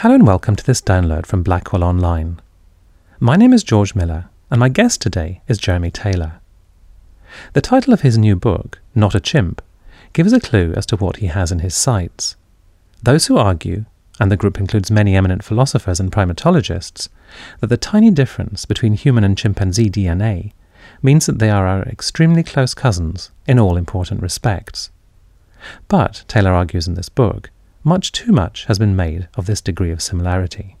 Hello and welcome to this download from Blackwell Online. My name is George Miller, and my guest today is Jeremy Taylor. The title of his new book, Not a Chimp, gives a clue as to what he has in his sights. Those who argue, and the group includes many eminent philosophers and primatologists, that the tiny difference between human and chimpanzee DNA means that they are our extremely close cousins in all important respects. But, Taylor argues in this book, much too much has been made of this degree of similarity.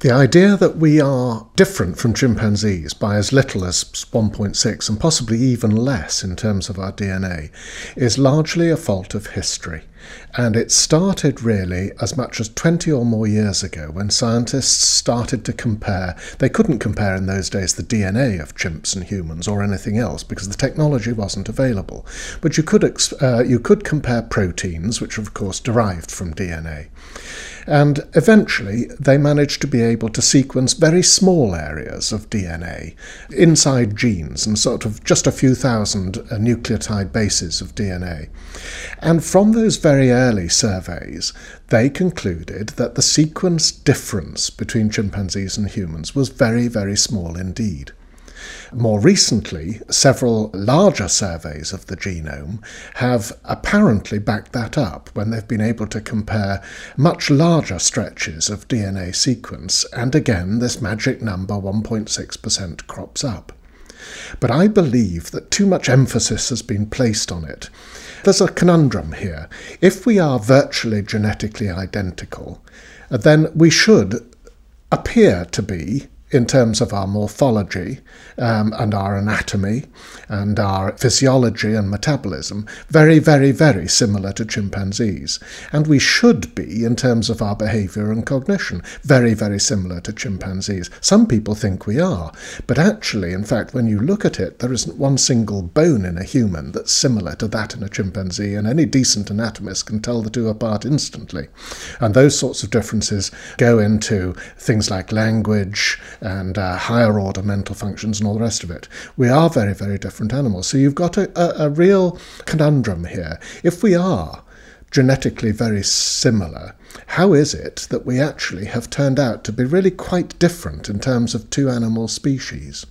The idea that we are different from chimpanzees by as little as 1.6 and possibly even less in terms of our DNA is largely a fault of history. And it started really as much as 20 or more years ago when scientists started to compare. They couldn't compare in those days the DNA of chimps and humans or anything else because the technology wasn't available. But you could, uh, you could compare proteins, which are of course derived from DNA. And eventually, they managed to be able to sequence very small areas of DNA inside genes and sort of just a few thousand uh, nucleotide bases of DNA. And from those very early surveys, they concluded that the sequence difference between chimpanzees and humans was very, very small indeed. More recently, several larger surveys of the genome have apparently backed that up when they've been able to compare much larger stretches of DNA sequence, and again, this magic number 1.6% crops up. But I believe that too much emphasis has been placed on it. There's a conundrum here. If we are virtually genetically identical, then we should appear to be in terms of our morphology um, and our anatomy and our physiology and metabolism very, very, very similar to chimpanzees. And we should be, in terms of our behavior and cognition, very, very similar to chimpanzees. Some people think we are, but actually, in fact, when you look at it, there isn't one single bone in a human that's similar to that in a chimpanzee, and any decent anatomist can tell the two apart instantly. And those sorts of differences go into things like language and uh, higher order mental functions and all the rest of it. We are very, very different animals. So you've got a, a, a real conundrum here. If we are genetically very similar, how is it that we actually have turned out to be really quite different in terms of two animal species?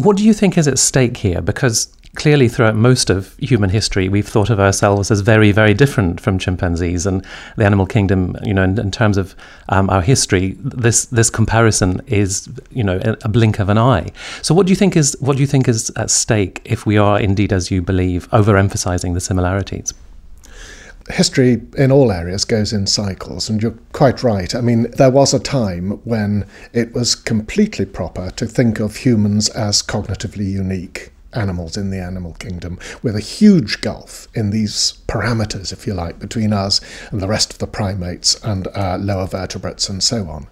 What do you think is at stake here? Because clearly throughout most of human history, we've thought of ourselves as very, very different from chimpanzees and the animal kingdom. You know, in, in terms of um, our history, this this comparison is you know a, a, blink of an eye. So, what do you think is what do you think is at stake if we are indeed, as you believe, overemphasizing the similarities? History in all areas goes in cycles, and you're quite right. I mean, there was a time when it was completely proper to think of humans as cognitively unique animals in the animal kingdom, with a huge gulf in these parameters, if you like, between us and the rest of the primates and uh, lower vertebrates and so on.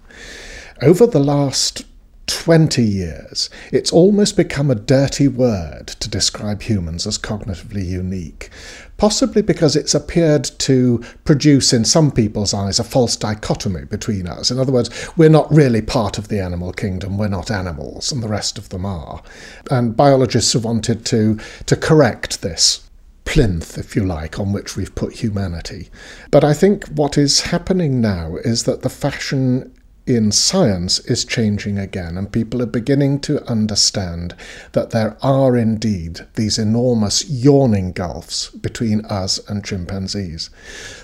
Over the last 20 years, it's almost become a dirty word to describe humans as cognitively unique possibly because it's appeared to produce in some people's eyes a false dichotomy between us. In other words, we're not really part of the animal kingdom, we're not animals, and the rest of them are. And biologists have wanted to, to correct this plinth, if you like, on which we've put humanity. But I think what is happening now is that the fashion in science is changing again, and people are beginning to understand that there are indeed these enormous yawning gulfs between us and chimpanzees.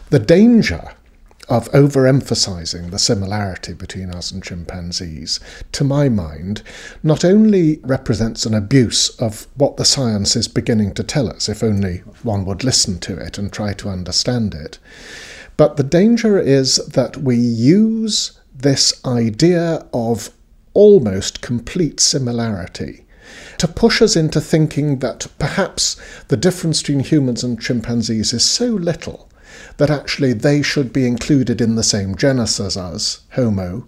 The danger of overemphasizing the similarity between us and chimpanzees, to my mind, not only represents an abuse of what the science is beginning to tell us, if only one would listen to it and try to understand it, but the danger is that we use this idea of almost complete similarity to push us into thinking that perhaps the difference between humans and chimpanzees is so little that actually they should be included in the same genus as us, Homo,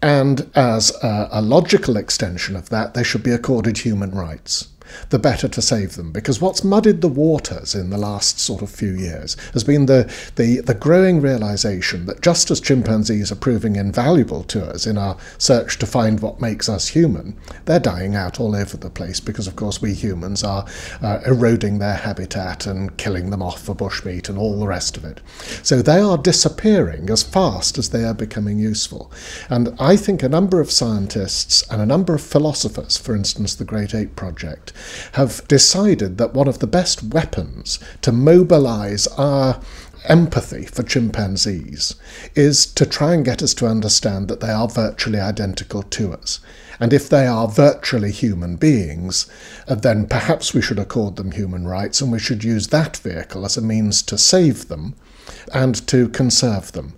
and as a, a logical extension of that, they should be accorded human rights. The better to save them. Because what's muddied the waters in the last sort of few years has been the, the, the growing realization that just as chimpanzees are proving invaluable to us in our search to find what makes us human, they're dying out all over the place because, of course, we humans are uh, eroding their habitat and killing them off for bushmeat and all the rest of it. So they are disappearing as fast as they are becoming useful. And I think a number of scientists and a number of philosophers, for instance, the Great Ape Project, have decided that one of the best weapons to mobilize our empathy for chimpanzees is to try and get us to understand that they are virtually identical to us. And if they are virtually human beings, uh, then perhaps we should accord them human rights and we should use that vehicle as a means to save them and to conserve them.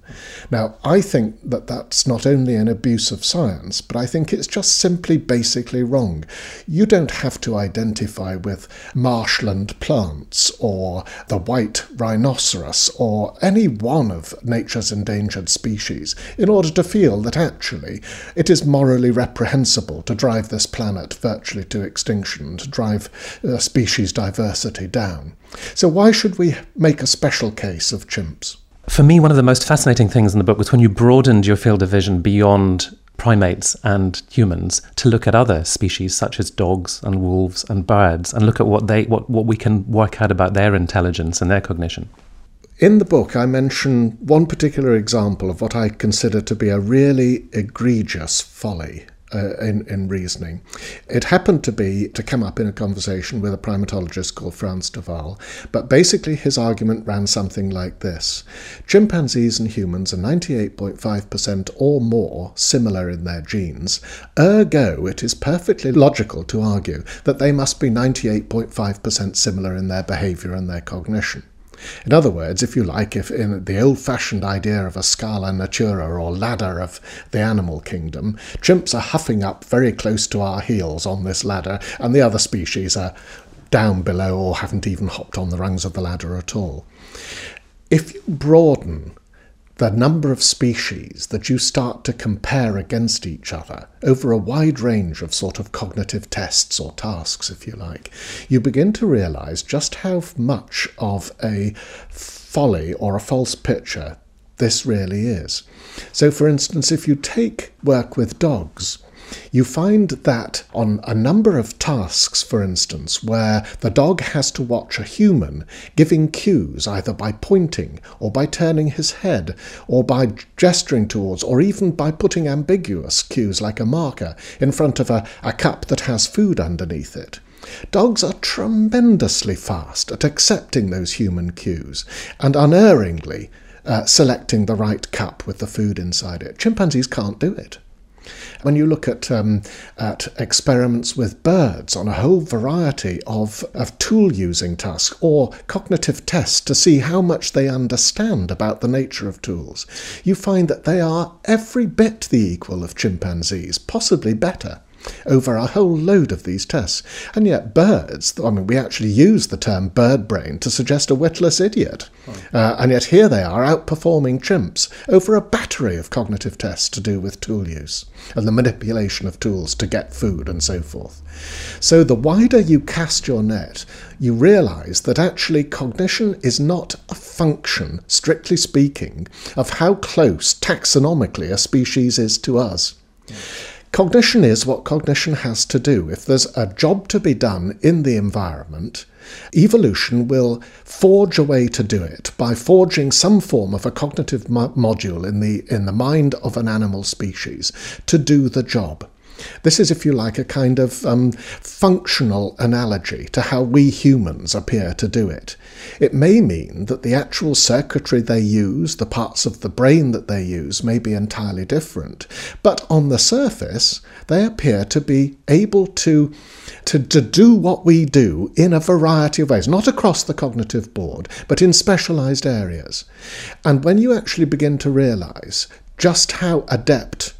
Now, I think that that's not only an abuse of science, but I think it's just simply basically wrong. You don't have to identify with marshland plants or the white rhinoceros or any one of nature's endangered species in order to feel that actually it is morally reprehensible to drive this planet virtually to extinction, to drive uh, species diversity down. So, why should we make a special case of chimps? For me, one of the most fascinating things in the book was when you broadened your field of vision beyond primates and humans to look at other species such as dogs and wolves and birds and look at what they what, what we can work out about their intelligence and their cognition. In the book, I mention one particular example of what I consider to be a really egregious folly uh, in, in reasoning. It happened to be to come up in a conversation with a primatologist called Frans de Waal, but basically his argument ran something like this Chimpanzees and humans are 98.5% or more similar in their genes, ergo, it is perfectly logical to argue that they must be 98.5% similar in their behaviour and their cognition. In other words, if you like, if in the old fashioned idea of a scala natura or ladder of the animal kingdom, chimps are huffing up very close to our heels on this ladder, and the other species are down below or haven't even hopped on the rungs of the ladder at all. If you broaden the number of species that you start to compare against each other over a wide range of sort of cognitive tests or tasks, if you like, you begin to realize just how much of a folly or a false picture this really is. So, for instance, if you take work with dogs, you find that on a number of tasks, for instance, where the dog has to watch a human giving cues either by pointing or by turning his head or by gesturing towards or even by putting ambiguous cues like a marker in front of a, a cup that has food underneath it. Dogs are tremendously fast at accepting those human cues and unerringly uh, selecting the right cup with the food inside it. Chimpanzees can't do it. When you look at, um, at experiments with birds on a whole variety of, of tool using tasks or cognitive tests to see how much they understand about the nature of tools, you find that they are every bit the equal of chimpanzees, possibly better over a whole load of these tests. And yet, birds, I mean, we actually use the term bird brain to suggest a witless idiot. Uh, and yet, here they are outperforming chimps over a battery of cognitive tests to do with tool use and the manipulation of tools to get food and so forth. So, the wider you cast your net, you realize that actually cognition is not a function, strictly speaking, of how close taxonomically a species is to us. Cognition is what cognition has to do. If there's a job to be done in the environment, evolution will forge a way to do it by forging some form of a cognitive mo- module in the, in the mind of an animal species to do the job. This is, if you like, a kind of um, functional analogy to how we humans appear to do it. It may mean that the actual circuitry they use, the parts of the brain that they use, may be entirely different. But on the surface, they appear to be able to, to, to do what we do in a variety of ways, not across the cognitive board, but in specialized areas. And when you actually begin to realize just how adept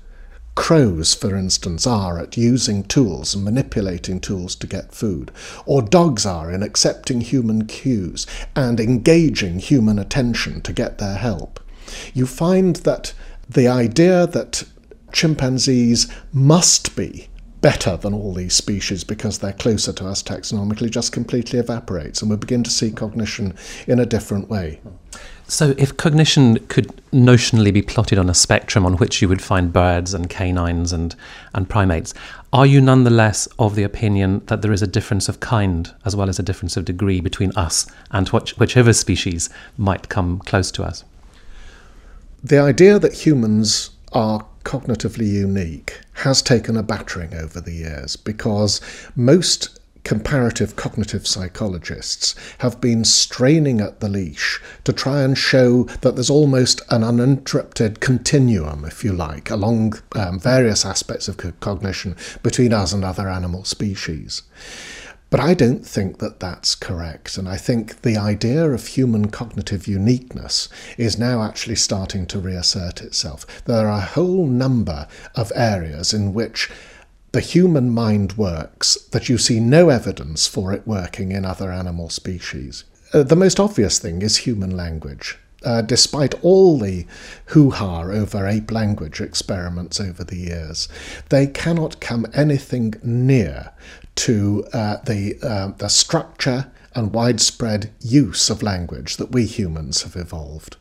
Crows, for instance, are at using tools and manipulating tools to get food, or dogs are in accepting human cues and engaging human attention to get their help. You find that the idea that chimpanzees must be better than all these species because they're closer to us taxonomically just completely evaporates and we begin to see cognition in a different way. So, if cognition could notionally be plotted on a spectrum on which you would find birds and canines and, and primates, are you nonetheless of the opinion that there is a difference of kind as well as a difference of degree between us and which, whichever species might come close to us? The idea that humans are cognitively unique has taken a battering over the years because most comparative cognitive psychologists have been straining at the leash to try and show that there's almost an uninterrupted continuum, if you like, along um, various aspects of cognition between us and other animal species. But I don't think that that's correct. And I think the idea of human cognitive uniqueness is now actually starting to reassert itself. There are a whole number of areas in which the human mind works that you see no evidence for it working in other animal species. Uh, the most obvious thing is human language. Uh, despite all the hoo ha over ape language experiments over the years, they cannot come anything near to uh, the, uh, the structure and widespread use of language that we humans have evolved.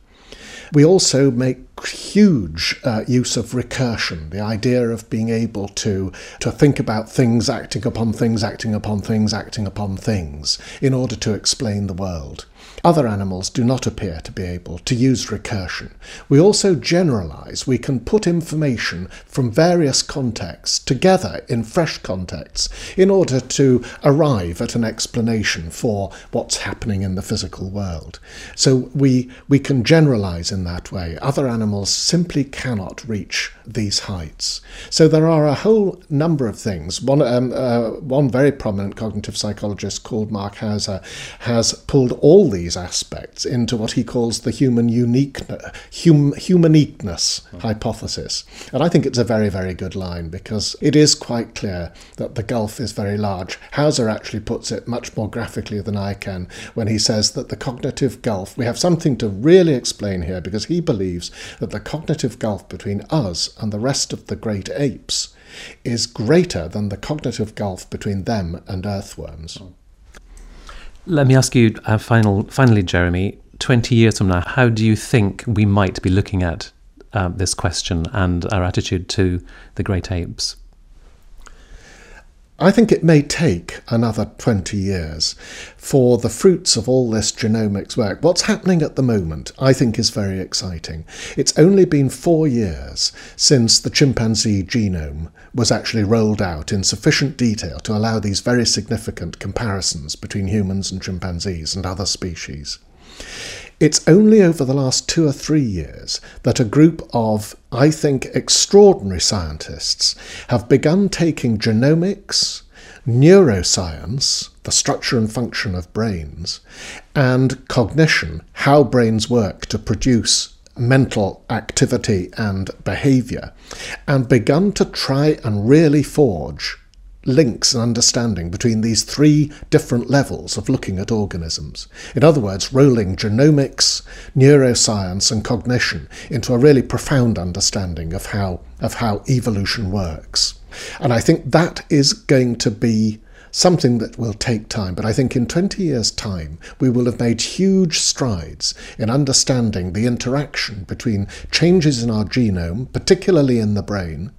We also make huge uh, use of recursion, the idea of being able to, to think about things, acting upon things, acting upon things, acting upon things, in order to explain the world. Other animals do not appear to be able to use recursion. We also generalize. We can put information from various contexts together in fresh contexts in order to arrive at an explanation for what's happening in the physical world. So we, we can generalize in that way. Other animals simply cannot reach these heights. So there are a whole number of things. One, um, uh, one very prominent cognitive psychologist called Mark Hauser has pulled all these aspects into what he calls the human uniqueness, hum, humaniqueness hypothesis. And I think it's a very, very good line because it is quite clear that the gulf is very large. Hauser actually puts it much more graphically than I can when he says that the cognitive gulf, we have something to really explain here because he believes that the cognitive gulf between us and the rest of the great apes is greater than the cognitive gulf between them and earthworms. Let me ask you, uh, final, finally, Jeremy, 20 years from now, how do you think we might be looking at uh, this question and our attitude to the great apes? I think it may take another 20 years for the fruits of all this genomics work. What's happening at the moment, I think, is very exciting. It's only been four years since the chimpanzee genome was actually rolled out in sufficient detail to allow these very significant comparisons between humans and chimpanzees and other species. It's only over the last two or three years that a group of, I think, extraordinary scientists have begun taking genomics, neuroscience, the structure and function of brains, and cognition, how brains work to produce mental activity and behavior, and begun to try and really forge links and understanding between these three different levels of looking at organisms. In other words, rolling genomics, neuroscience, and cognition into a really profound understanding of how, of how evolution works. And I think that is going to be something that will take time. But I think in 20 years' time, we will have made huge strides in understanding the interaction between changes in our genome, particularly in the brain,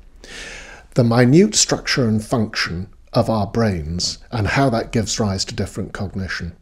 the minute structure and function of our brains and how that gives rise to different cognition.